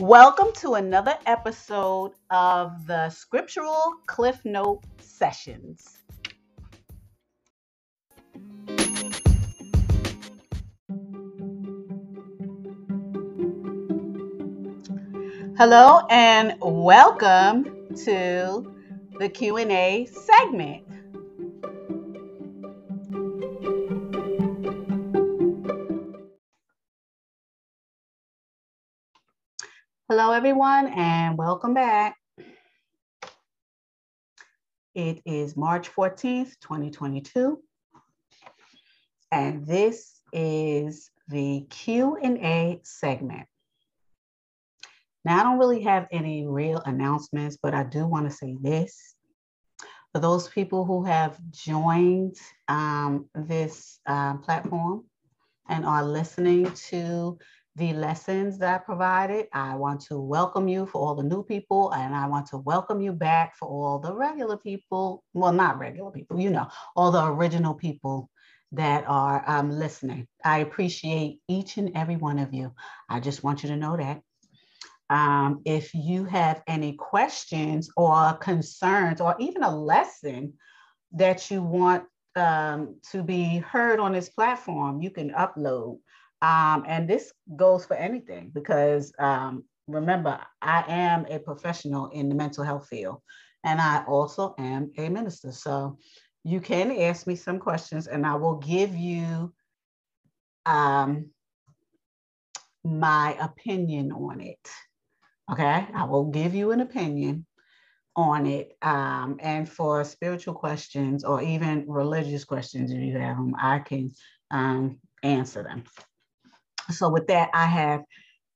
Welcome to another episode of the Scriptural Cliff Note Sessions. Hello and welcome to the Q&A segment. Hello, everyone, and welcome back. It is March 14th, 2022, and this is the Q&A segment. Now, I don't really have any real announcements, but I do want to say this. For those people who have joined um, this uh, platform and are listening to the lessons that I provided. I want to welcome you for all the new people, and I want to welcome you back for all the regular people. Well, not regular people, you know, all the original people that are um, listening. I appreciate each and every one of you. I just want you to know that. Um, if you have any questions or concerns or even a lesson that you want um, to be heard on this platform, you can upload um, and this goes for anything because um, remember, I am a professional in the mental health field and I also am a minister. So you can ask me some questions and I will give you um, my opinion on it. Okay, I will give you an opinion on it. Um, and for spiritual questions or even religious questions, if you have them, I can um, answer them. So with that, I have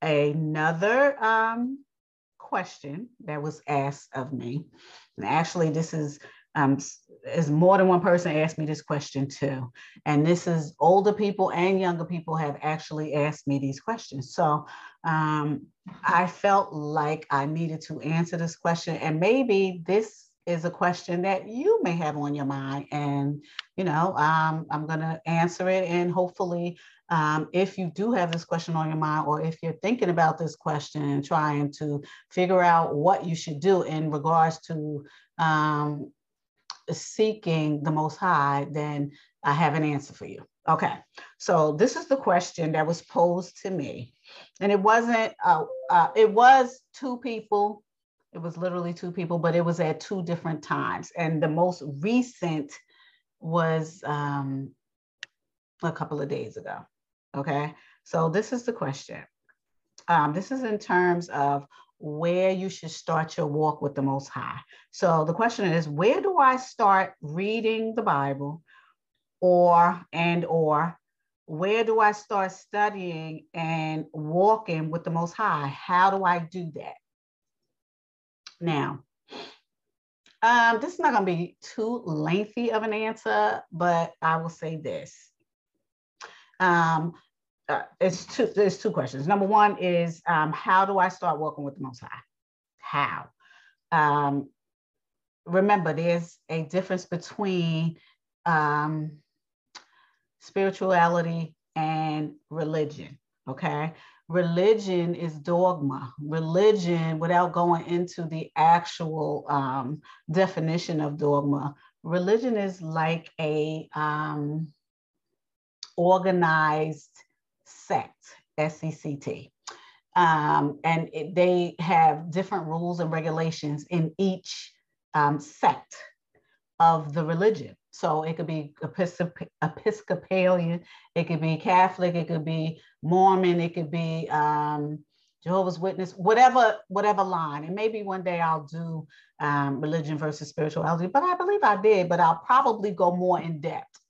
another um, question that was asked of me. And actually, this is um, is more than one person asked me this question too. And this is older people and younger people have actually asked me these questions. So um, I felt like I needed to answer this question. And maybe this is a question that you may have on your mind. And, you know, um, I'm going to answer it and hopefully um, if you do have this question on your mind, or if you're thinking about this question and trying to figure out what you should do in regards to um, seeking the Most High, then I have an answer for you. Okay, so this is the question that was posed to me, and it wasn't. Uh, uh, it was two people. It was literally two people, but it was at two different times, and the most recent was um, a couple of days ago. Okay, so this is the question. Um, this is in terms of where you should start your walk with the Most High. So the question is, where do I start reading the Bible, or and or where do I start studying and walking with the Most High? How do I do that? Now, um, this is not going to be too lengthy of an answer, but I will say this. Um, uh, it's two there's two questions. Number one is um, how do i start working with the most high? How? Um, remember there's a difference between um, spirituality and religion okay? Religion is dogma. Religion without going into the actual um, definition of dogma religion is like a um, organized sect, S-E-C-T. Um, and it, they have different rules and regulations in each um, sect of the religion. So it could be Episcop- Episcopalian, it could be Catholic, it could be Mormon, it could be um, Jehovah's Witness, whatever whatever line. And maybe one day I'll do um, religion versus spirituality, but I believe I did. But I'll probably go more in depth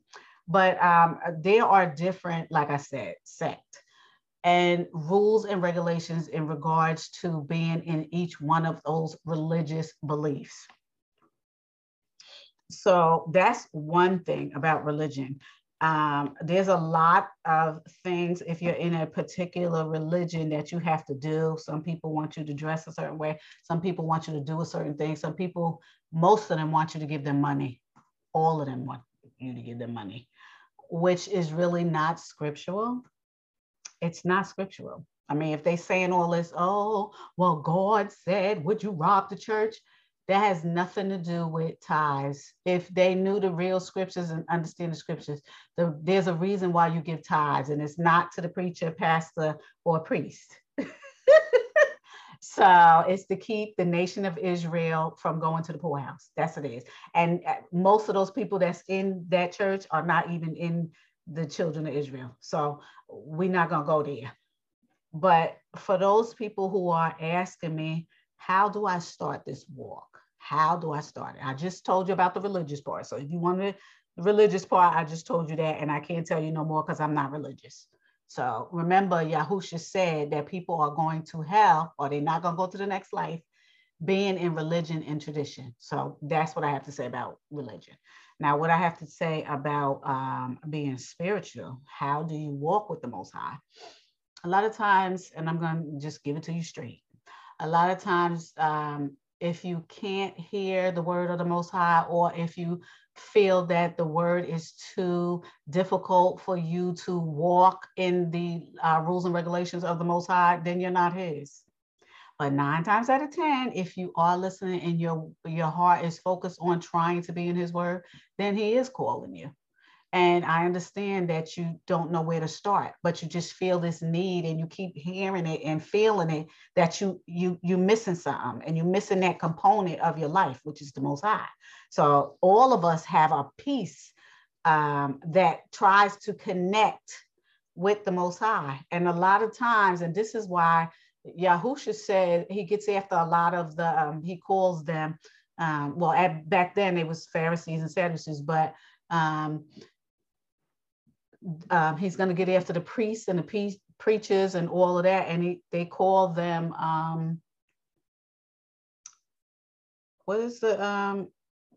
but um, there are different, like I said, sect and rules and regulations in regards to being in each one of those religious beliefs. So that's one thing about religion. Um, there's a lot of things if you're in a particular religion that you have to do. Some people want you to dress a certain way. Some people want you to do a certain thing. Some people, most of them want you to give them money. All of them want you to give them money which is really not scriptural. It's not scriptural. I mean, if they saying all this, oh, well, God said, would you rob the church? That has nothing to do with tithes. If they knew the real scriptures and understand the scriptures, the, there's a reason why you give tithes, and it's not to the preacher, pastor, or priest. so it's to keep the nation of Israel from going to the poorhouse. That's what it is. And uh, most of those people that's in that church are not even in the children of Israel. So we're not going to go there. But for those people who are asking me, how do I start this walk? How do I start it? I just told you about the religious part. So if you want the religious part, I just told you that, and I can't tell you no more because I'm not religious. So remember, Yahusha said that people are going to hell or they're not going to go to the next life being in religion and tradition. So that's what I have to say about religion. Now, what I have to say about um, being spiritual, how do you walk with the Most High? A lot of times, and I'm going to just give it to you straight. A lot of times, um, if you can't hear the word of the Most High, or if you feel that the word is too difficult for you to walk in the uh, rules and regulations of the Most High, then you're not His. But nine times out of 10, if you are listening and your, your heart is focused on trying to be in his word, then he is calling you. And I understand that you don't know where to start, but you just feel this need and you keep hearing it and feeling it that you you you're missing something and you're missing that component of your life, which is the most high. So all of us have a piece um, that tries to connect with the most high. And a lot of times, and this is why Yahusha said he gets after a lot of the, um, he calls them, um, well, at, back then it was Pharisees and Sadducees, but um, um, he's going to get after the priests and the preachers and all of that. And he, they call them, um, what is the, um,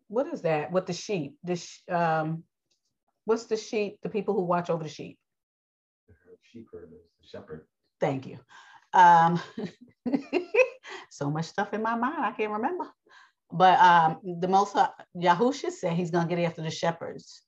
what is that with the sheep? The sh- um, what's the sheep? The people who watch over the sheep. Sheep herders, the shepherd. Thank you. Um, so much stuff in my mind, I can't remember. But um, the most Yahusha said he's going to get after the shepherds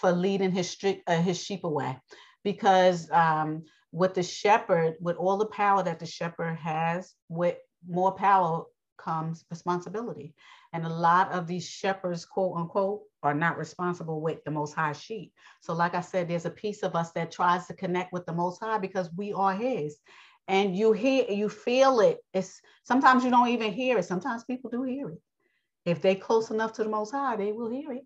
for leading his, uh, his sheep away. Because um, with the shepherd, with all the power that the shepherd has, with more power comes responsibility. And a lot of these shepherds, quote unquote, are not responsible with the most high sheep. So, like I said, there's a piece of us that tries to connect with the most high because we are his and you hear you feel it it's sometimes you don't even hear it sometimes people do hear it if they close enough to the most high they will hear it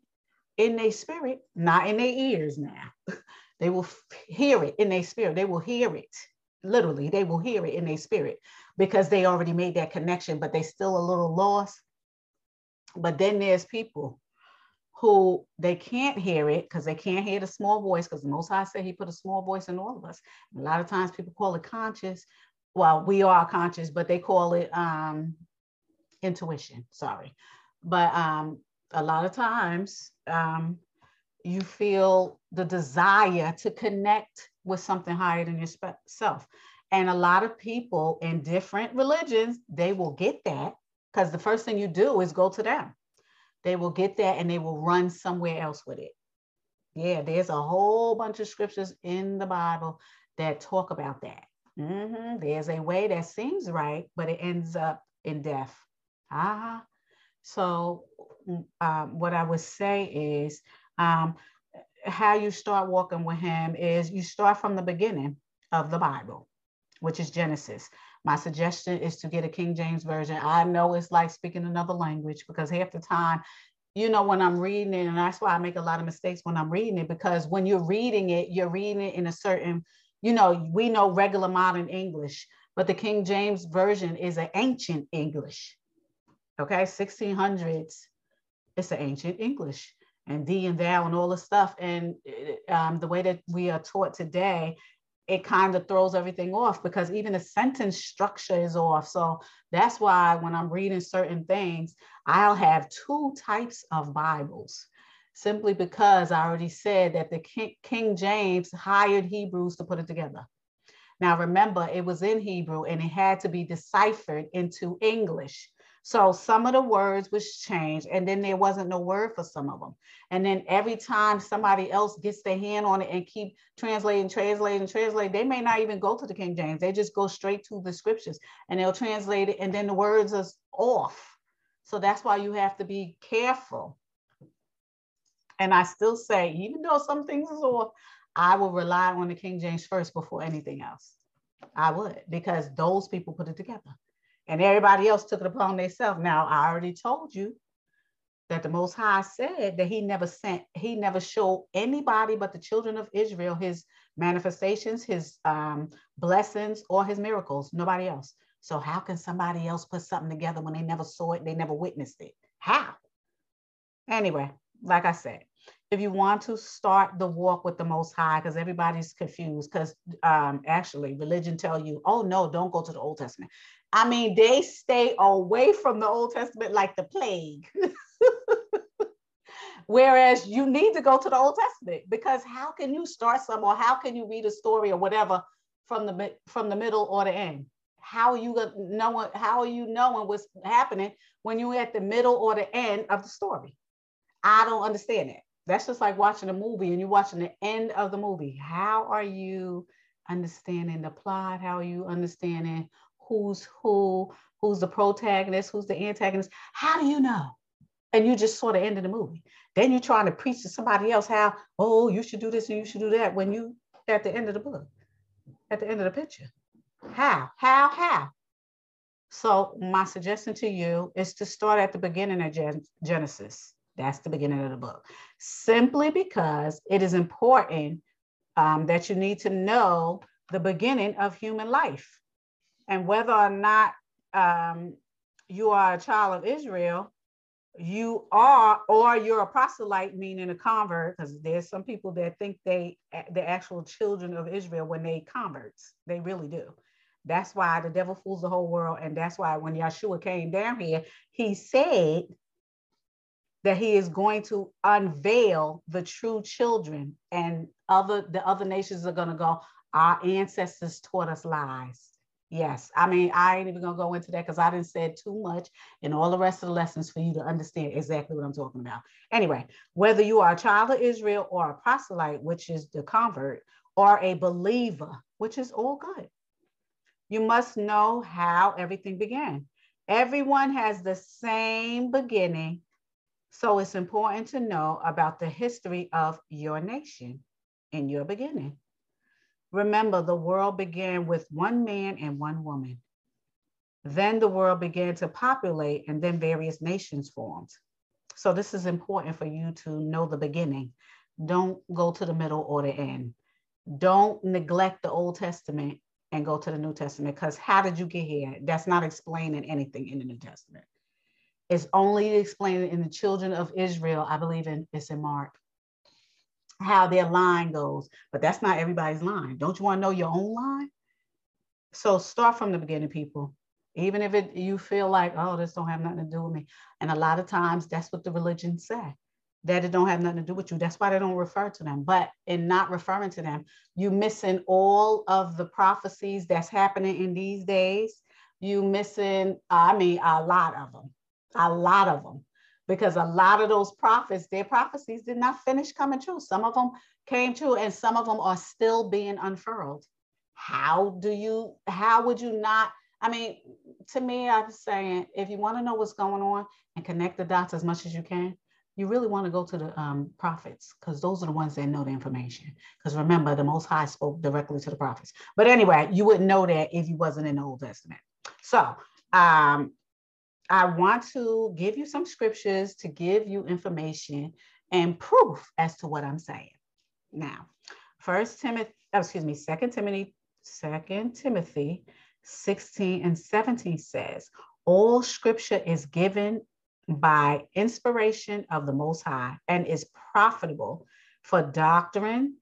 in their spirit not in their ears now. They will hear it in their spirit. They will hear it. Literally they will hear it in their spirit because they already made that connection but they still a little lost. But then there's people who they can't hear it because they can't hear the small voice because the most high said he put a small voice in all of us. A lot of times people call it conscious. Well we are conscious but they call it um, intuition. Sorry. But um, a lot of times um, you feel the desire to connect with something higher than yourself and a lot of people in different religions they will get that because the first thing you do is go to them they will get that and they will run somewhere else with it. Yeah, there's a whole bunch of scriptures in the Bible that talk about that. Mm-hmm. There's a way that seems right, but it ends up in death. Ah, so mm, um, what I would say is um, how you start walking with Him is you start from the beginning of the Bible, which is Genesis. My suggestion is to get a King James version. I know it's like speaking another language because half the time, you know, when I'm reading it, and that's why I make a lot of mistakes when I'm reading it, because when you're reading it, you're reading it in a certain, you know, we know regular modern English, but the King James version is an ancient English. Okay, 1600s, it's an ancient English and thee and thou and all the stuff. And um, the way that we are taught today it kind of throws everything off because even the sentence structure is off. So that's why when I'm reading certain things, I'll have two types of Bibles simply because I already said that the King James hired Hebrews to put it together. Now, remember, it was in Hebrew and it had to be deciphered into English. So some of the words was changed, and then there wasn't no word for some of them. And then every time somebody else gets their hand on it and keep translating, translating, translating, they may not even go to the King James. They just go straight to the scriptures and they'll translate it, and then the words is off. So that's why you have to be careful. And I still say, even though some things is off, I will rely on the King James first before anything else. I would, because those people put it together and everybody else took it upon themselves. Now, I already told you that the Most High said that He never sent, He never showed anybody but the children of Israel His manifestations, His um, blessings, or His miracles. Nobody else. So, how can somebody else put something together when they never saw it, they never witnessed it? How? Anyway, like I said, if you want to start the walk with the most high because everybody's confused because um, actually religion tell you oh no don't go to the old testament I mean, they stay away from the Old Testament like the plague. Whereas you need to go to the Old Testament because how can you start some or how can you read a story or whatever from the from the middle or the end? How are you know how are you knowing what's happening when you're at the middle or the end of the story? I don't understand it. That's just like watching a movie and you're watching the end of the movie. How are you understanding the plot? How are you understanding who's who, who's the protagonist, who's the antagonist. How do you know? And you just sort of ended the movie. Then you're trying to preach to somebody else how, oh, you should do this and you should do that when you at the end of the book, at the end of the picture. How? How? How? So my suggestion to you is to start at the beginning of Gen- Genesis. That's the beginning of the book. Simply because it is important um, that you need to know the beginning of human life and whether or not um, you are a child of Israel, you are, or you're a proselyte, meaning a convert, because there's some people that think they the actual children of Israel when they converts. They really do. That's why the devil fools the whole world, and that's why when Yeshua came down here, he said that he is going to unveil the true children, and other the other nations are going to go. Our ancestors taught us lies Yes, I mean, I ain't even gonna go into that because I didn't say too much in all the rest of the lessons for you to understand exactly what I'm talking about. Anyway, whether you are a child of Israel or a proselyte, which is the convert, or a believer, which is all good, you must know how everything began. Everyone has the same beginning, so it's important to know about the history of your nation in your beginning. Remember, the world began with one man and one woman. Then the world began to populate, and then various nations formed. So, this is important for you to know the beginning. Don't go to the middle or the end. Don't neglect the Old Testament and go to the New Testament because how did you get here? That's not explaining anything in the New Testament. It's only explained in the children of Israel. I believe in it's in Mark how their line goes, but that's not everybody's line. Don't you want to know your own line? So start from the beginning, people. Even if it you feel like, oh, this don't have nothing to do with me. And a lot of times that's what the religion say, that it don't have nothing to do with you. That's why they don't refer to them. But in not referring to them, you missing all of the prophecies that's happening in these days. You missing, I mean, a lot of them, a lot of them because a lot of those prophets, their prophecies did not finish coming true. Some of them came true and some of them are still being unfurled. How do you, how would you not? I mean, to me, I'm saying if you want to know what's going on and connect the dots as much as you can, you really want to go to the um, prophets because those are the ones that know the information. Because remember, the Most High spoke directly to the prophets. But anyway, you wouldn't know that if you wasn't in the Old Testament. So um, I want to give you some scriptures to give you information and proof as to what I'm saying. Now, First Timothy, oh, excuse me, Second Timothy, Second Timothy 16 and 17 says, all scripture is given by inspiration of the Most High and is profitable for doctrine,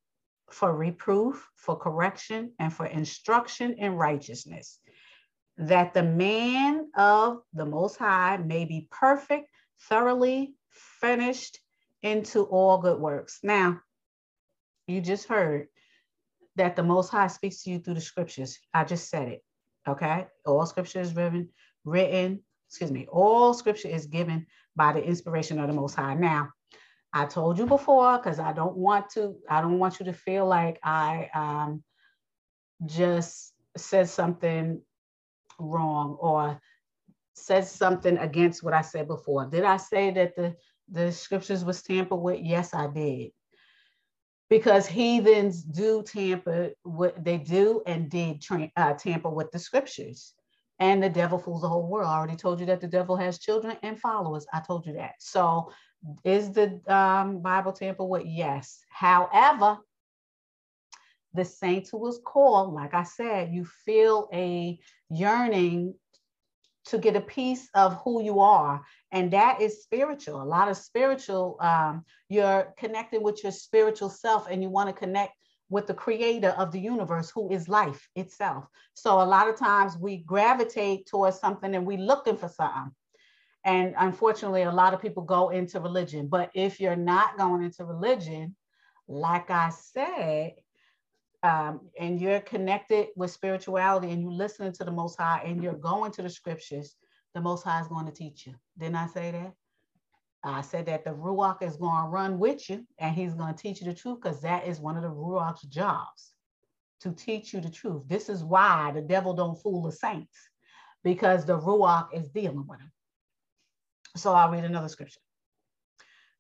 for reproof, for correction, and for instruction in righteousness, that the man of the Most High may be perfect, thoroughly finished into all good works. Now, you just heard that the Most High speaks to you through the scriptures. I just said it. Okay. All scripture is written, written excuse me, all scripture is given by the inspiration of the Most High. Now, I told you before, because I don't want to, I don't want you to feel like I um, just said something wrong or says something against what I said before. Did I say that the, the scriptures was tampered with? Yes, I did. Because heathens do tamper what they do and did tra- uh, tamper with the scriptures. And the devil fools the whole world. I already told you that the devil has children and followers. I told you that. So is the um, Bible tampered with? Yes. However, the saint who was called, like I said, you feel a yearning to get a piece of who you are. And that is spiritual. A lot of spiritual, um, you're connecting with your spiritual self and you want to connect with the creator of the universe who is life itself. So a lot of times we gravitate towards something and we're looking for something. And unfortunately, a lot of people go into religion. But if you're not going into religion, like I said, um, and you're connected with spirituality and you're listening to the Most High and you're going to the scriptures, the Most High is going to teach you. Didn't I say that? I said that the Ruach is going to run with you and he's going to teach you the truth because that is one of the Ruach's jobs to teach you the truth. This is why the devil don't fool the saints because the Ruach is dealing with him. So I'll read another scripture.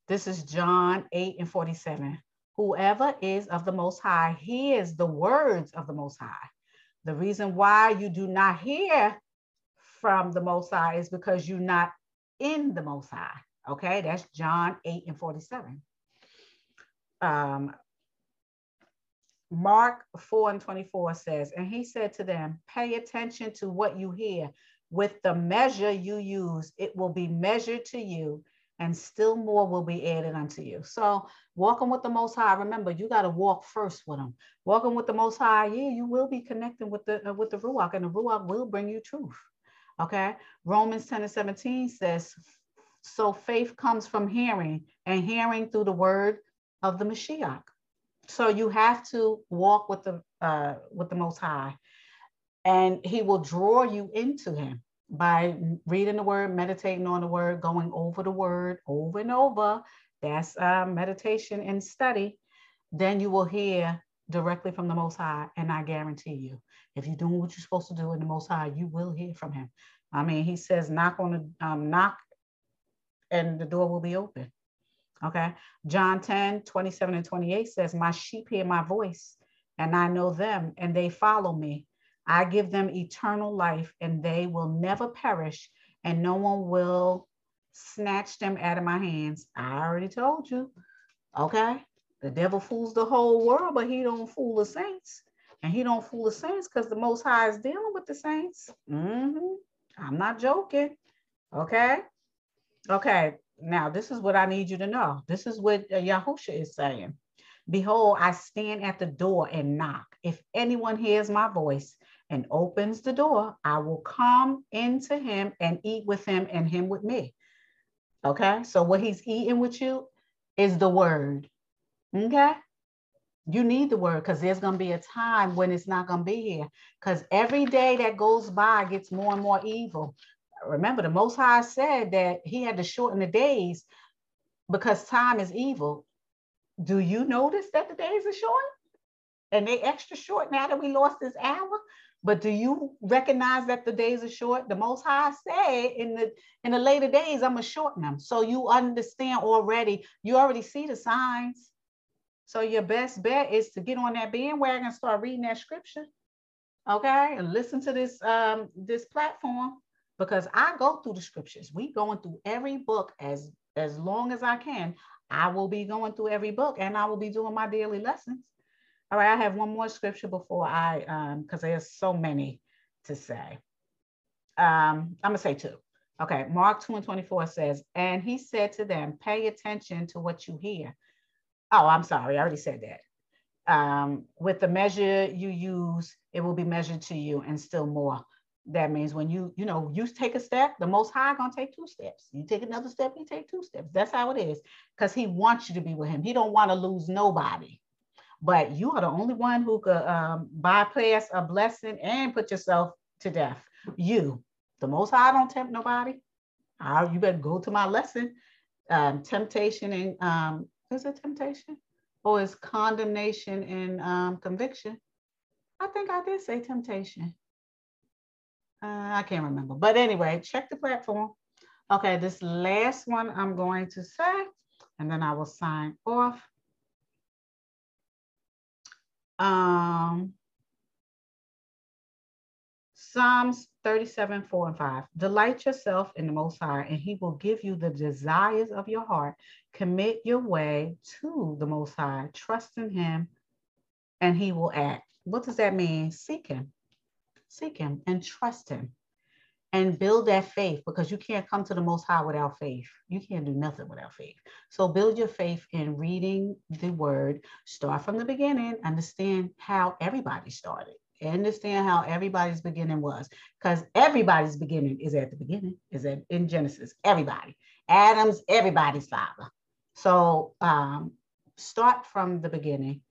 This is John 8 and 47. Whoever is of the Most High hears the words of the Most High. The reason why you do not hear from the Most High is because you're not in the Most High. Okay, that's John 8 and 47. Um, Mark 4 and 24 says, And he said to them, Pay attention to what you hear. With the measure you use, it will be measured to you, and still more will be added unto you. So walking with the Most High, remember you got to walk first with Him. Walking with the Most High, yeah, you will be connecting with the uh, with the Ruach, and the Ruach will bring you truth. Okay, Romans 10 and 17 says, so faith comes from hearing, and hearing through the word of the Mashiach. So you have to walk with the uh, with the Most High, and He will draw you into Him by reading the word, meditating on the word, going over the word over and over. That's uh, meditation and study. Then you will hear directly from the Most High. And I guarantee you, if you're doing what you're supposed to do in the Most High, you will hear from Him. I mean, He says, knock on the um, knock, and the door will be open. Okay. John 10, 27 and 28 says, My sheep hear my voice, and I know them, and they follow me. I give them eternal life, and they will never perish, and no one will snatch them out of my hands. I already told you. Okay. The devil fools the whole world, but he don't fool the saints. And he don't fool the saints because the Most High is dealing with the saints. Mm-hmm. I'm not joking. Okay. Okay. Now, this is what I need you to know. This is what uh, Yahusha is saying. Behold, I stand at the door and knock. If anyone hears my voice and opens the door, I will come into him and eat with him and him with me. Okay, so what he's eating with you is the word. Okay, you need the word because there's going to be a time when it's not going to be here because every day that goes by gets more and more evil. Remember, the Most High said that he had to shorten the days because time is evil. Do you notice that the days are short? And they extra short now that we lost this hour? But do you recognize that the days are short? The Most High said in the in the later days, I'm gonna shorten them. So you understand already. You already see the signs. So your best bet is to get on that bandwagon and start reading that scripture, okay, and listen to this um this platform because I go through the scriptures. We going through every book as as long as I can. I will be going through every book and I will be doing my daily lessons. All right, I have one more scripture before I, um, because there's so many to say. Um, I'm gonna say two. Okay, Mark 2 and 24 says, and he said to them, pay attention to what you hear. Oh, I'm sorry, I already said that. Um, with the measure you use, it will be measured to you and still more. That means when you, you know, you take a step, the most high gonna take two steps. You take another step, he take two steps. That's how it is. Because he wants you to be with him. He don't want to lose nobody but you are the only one who could um, bypass a blessing and put yourself to death. You. The Most High don't tempt nobody. I, you better go to my lesson. Um, temptation and um, is it temptation? Or is condemnation and um, conviction? I think I did say temptation. Uh, I can't remember. But anyway, check the platform. Okay, this last one I'm going to say, and then I will sign off. Um, Psalms 37, 4 and 5. Delight yourself in the Most High, and He will give you the desires of your heart. Commit your way to the Most High. Trust in Him, and He will act. What does that mean? Seek Him. Seek Him and trust Him and build that faith because you can't come to the Most High without faith. You can't do nothing without faith. So build your faith in reading the Word. Start from the beginning. Understand how everybody started. Understand how everybody's beginning was, because everybody's beginning is at the beginning. Is at in Genesis. Everybody, Adam's everybody's father. So um, start from the beginning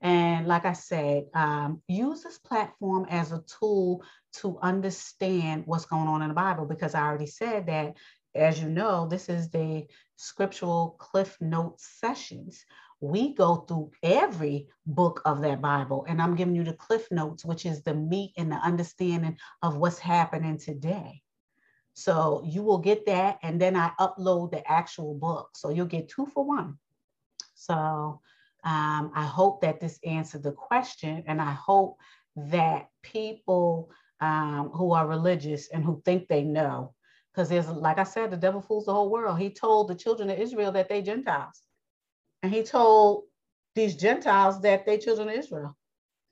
and like I said, um, use this platform as a tool to understand what's going on in the Bible because I already said that, as you know, this is the scriptural cliff notes sessions. We go through every book of that Bible, and I'm giving you the cliff notes, which is the meat and the understanding of what's happening today. So you will get that, and then I upload the actual book. So you'll get two for one. So um, I hope that this answered the question, and I hope that people um, who are religious and who think they know, because there's, like I said, the devil fools the whole world. He told the children of Israel that they Gentiles, and he told these Gentiles that they children of Israel.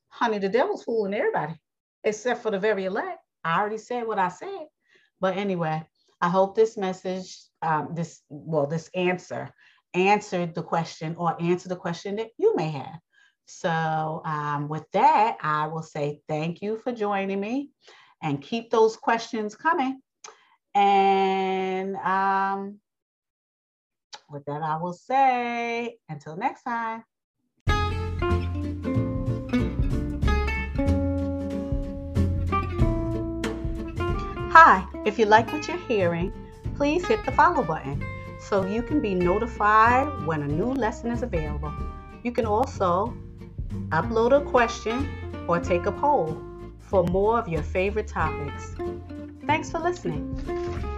Honey, the devil's fooling everybody, except for the very elect. I already said what I said, but anyway, I hope this message, um, this well, this answer answered the question or answer the question that you may have. So, um, with that, I will say thank you for joining me and keep those questions coming. And um, with that, I will say until next time. Hi, if you like what you're hearing, please hit the follow button so you can be notified when a new lesson is available. You can also upload a question or take a poll for more of your favorite topics. Thanks for listening.